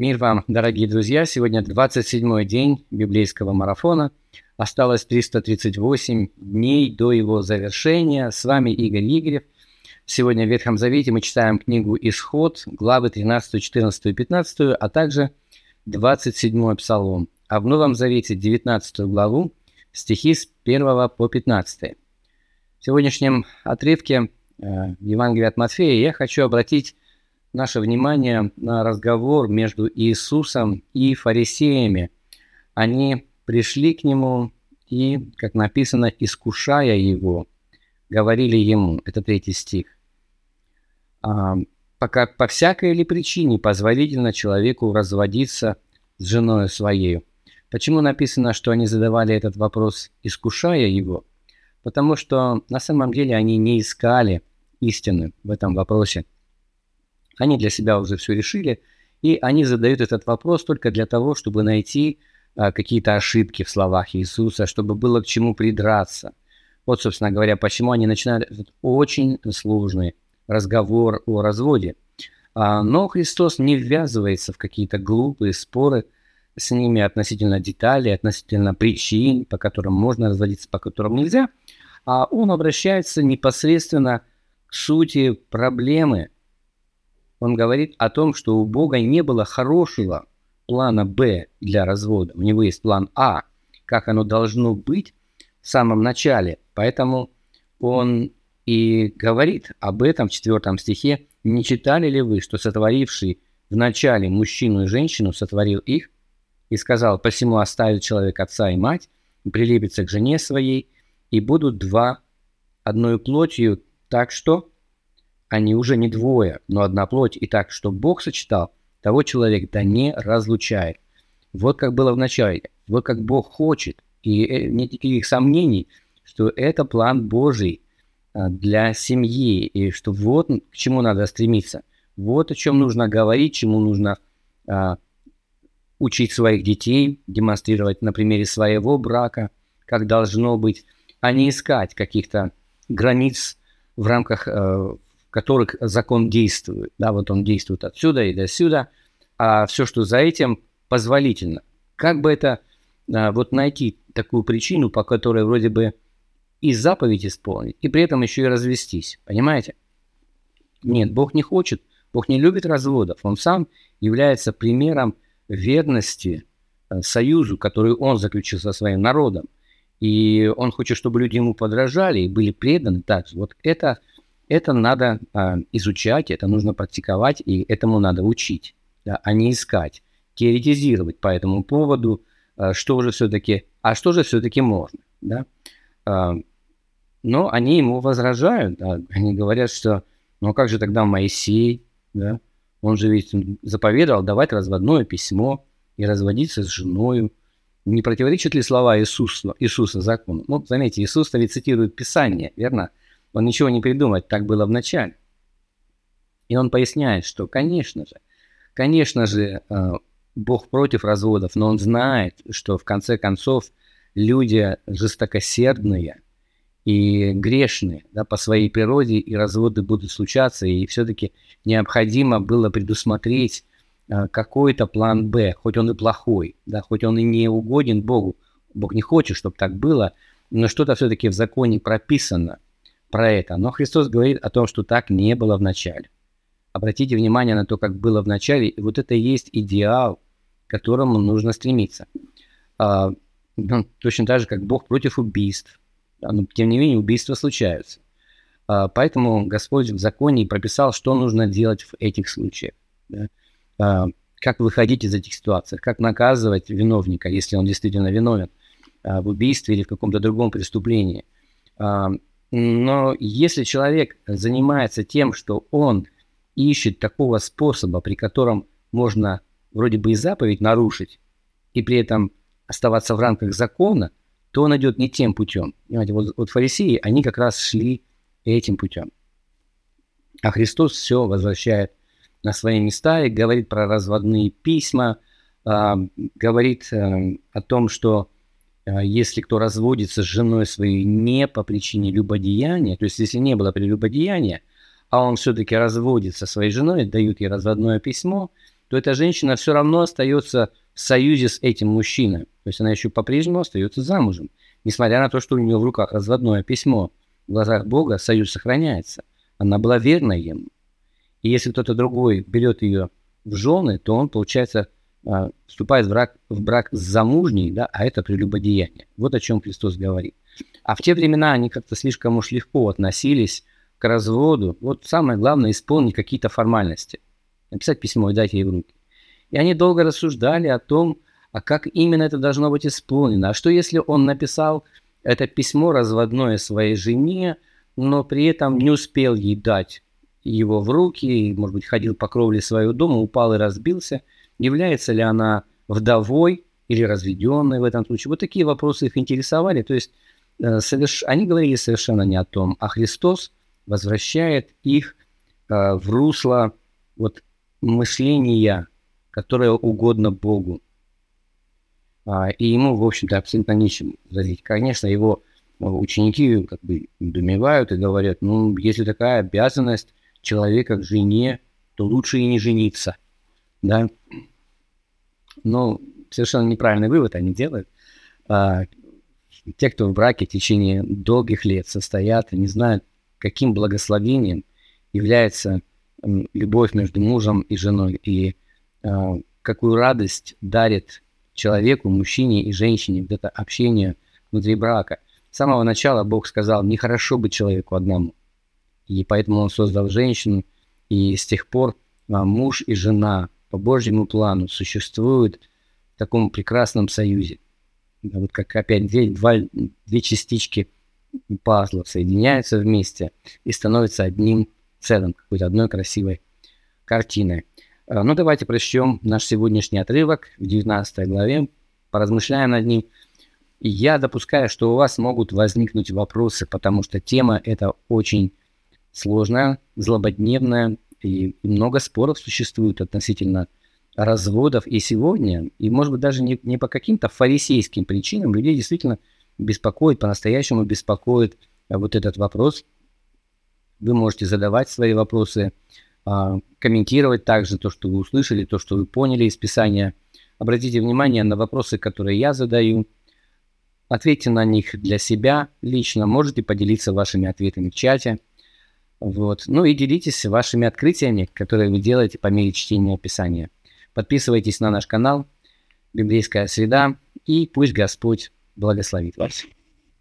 Мир вам, дорогие друзья! Сегодня 27-й день библейского марафона. Осталось 338 дней до его завершения. С вами Игорь Игорев. Сегодня в Ветхом Завете мы читаем книгу «Исход», главы 13, 14 15, а также 27 Псалом. А в Новом Завете 19 главу, стихи с 1 по 15. В сегодняшнем отрывке э, Евангелия от Матфея я хочу обратить наше внимание на разговор между Иисусом и фарисеями. Они пришли к нему и, как написано, искушая его, говорили ему, это третий стих, а, пока по всякой ли причине позволительно человеку разводиться с женой своей. Почему написано, что они задавали этот вопрос, искушая его? Потому что на самом деле они не искали истины в этом вопросе. Они для себя уже все решили, и они задают этот вопрос только для того, чтобы найти а, какие-то ошибки в словах Иисуса, чтобы было к чему придраться. Вот, собственно говоря, почему они начинают этот очень сложный разговор о разводе. А, но Христос не ввязывается в какие-то глупые споры с ними относительно деталей, относительно причин, по которым можно разводиться, по которым нельзя, а он обращается непосредственно к сути проблемы, он говорит о том, что у Бога не было хорошего плана Б для развода. У него есть план А, как оно должно быть в самом начале. Поэтому он и говорит об этом в четвертом стихе. «Не читали ли вы, что сотворивший в начале мужчину и женщину сотворил их и сказал, посему оставит человек отца и мать, и прилепится к жене своей, и будут два одной плотью, так что они уже не двое, но одна плоть, и так, что Бог сочетал, того человек да не разлучает. Вот как было в начале, вот как Бог хочет, и э, нет никаких сомнений, что это план Божий а, для семьи, и что вот к чему надо стремиться, вот о чем нужно говорить, чему нужно а, учить своих детей, демонстрировать на примере своего брака, как должно быть, а не искать каких-то границ в рамках э, которых закон действует. Да, вот он действует отсюда и до сюда, а все, что за этим, позволительно. Как бы это а, вот найти такую причину, по которой вроде бы и заповедь исполнить, и при этом еще и развестись. Понимаете? Нет, Бог не хочет, Бог не любит разводов. Он сам является примером верности э, союзу, который он заключил со своим народом. И он хочет, чтобы люди ему подражали и были преданы также. Вот это это надо а, изучать, это нужно практиковать, и этому надо учить, да, а не искать, теоретизировать по этому поводу, а, что же все-таки, а что же все-таки можно, да. А, но они ему возражают, да, они говорят, что, ну а как же тогда Моисей, да, он же ведь заповедовал давать разводное письмо и разводиться с женой. Не противоречат ли слова Иисуса, Иисуса закону? Ну, заметьте, Иисус ведь цитирует Писание, верно? Он ничего не придумает, так было в начале. И он поясняет, что, конечно же, конечно же, э, Бог против разводов, но он знает, что в конце концов люди жестокосердные и грешные да, по своей природе, и разводы будут случаться, и все-таки необходимо было предусмотреть э, какой-то план Б, хоть он и плохой, да, хоть он и не угоден Богу, Бог не хочет, чтобы так было, но что-то все-таки в законе прописано – про это. Но Христос говорит о том, что так не было в начале. Обратите внимание на то, как было в начале. И вот это и есть идеал, к которому нужно стремиться. А, ну, точно так же, как Бог против убийств. Да, но тем не менее, убийства случаются. А, поэтому Господь в законе прописал, что нужно делать в этих случаях. Да? А, как выходить из этих ситуаций, как наказывать виновника, если он действительно виновен а, в убийстве или в каком-то другом преступлении. А, но если человек занимается тем, что он ищет такого способа, при котором можно вроде бы и заповедь нарушить, и при этом оставаться в рамках закона, то он идет не тем путем. Понимаете, вот, вот фарисеи, они как раз шли этим путем. А Христос все возвращает на свои места и говорит про разводные письма, э, говорит э, о том, что если кто разводится с женой своей не по причине любодеяния, то есть если не было прелюбодеяния, а он все-таки разводится со своей женой, дают ей разводное письмо, то эта женщина все равно остается в союзе с этим мужчиной. То есть она еще по-прежнему остается замужем. Несмотря на то, что у нее в руках разводное письмо, в глазах Бога союз сохраняется. Она была верна ему. И если кто-то другой берет ее в жены, то он, получается, а, вступает в брак, в брак с замужней, да, а это прелюбодеяние. Вот о чем Христос говорит. А в те времена они как-то слишком уж легко относились к разводу. Вот самое главное исполнить какие-то формальности. Написать письмо и дать ей в руки. И они долго рассуждали о том, а как именно это должно быть исполнено. А что если он написал это письмо разводное своей жене, но при этом не успел ей дать его в руки, и, может быть, ходил по кровле своего дома, упал и разбился. Является ли она вдовой или разведенной в этом случае? Вот такие вопросы их интересовали. То есть э, соверш... они говорили совершенно не о том, а Христос возвращает их э, в русло вот, мышления, которое угодно Богу. А, и ему, в общем-то, абсолютно нечем возразить. Конечно, его э, ученики как бы думевают и говорят, ну, если такая обязанность человека к жене, то лучше и не жениться. Да? Но совершенно неправильный вывод они делают. А, те, кто в браке в течение долгих лет состоят и не знают, каким благословением является любовь между мужем и женой, и а, какую радость дарит человеку, мужчине и женщине вот это общение внутри брака. С самого начала Бог сказал, нехорошо быть человеку одному. И поэтому он создал женщину, и с тех пор а, муж и жена по Божьему плану существуют в таком прекрасном союзе. Вот как опять две, два, две частички пазла соединяются вместе и становятся одним целым, какой-то одной красивой картиной. А, ну, давайте прочтем наш сегодняшний отрывок в 19 главе, поразмышляем над ним. И я допускаю, что у вас могут возникнуть вопросы, потому что тема эта очень сложная, злободневная, и много споров существует относительно разводов и сегодня, и может быть даже не, не по каким-то фарисейским причинам людей действительно беспокоит, по-настоящему беспокоит а, вот этот вопрос. Вы можете задавать свои вопросы, а, комментировать также то, что вы услышали, то, что вы поняли из Писания. Обратите внимание на вопросы, которые я задаю. Ответьте на них для себя лично. Можете поделиться вашими ответами в чате. Вот. Ну и делитесь вашими открытиями, которые вы делаете по мере чтения Писания. Подписывайтесь на наш канал «Библейская среда» и пусть Господь благословит вас.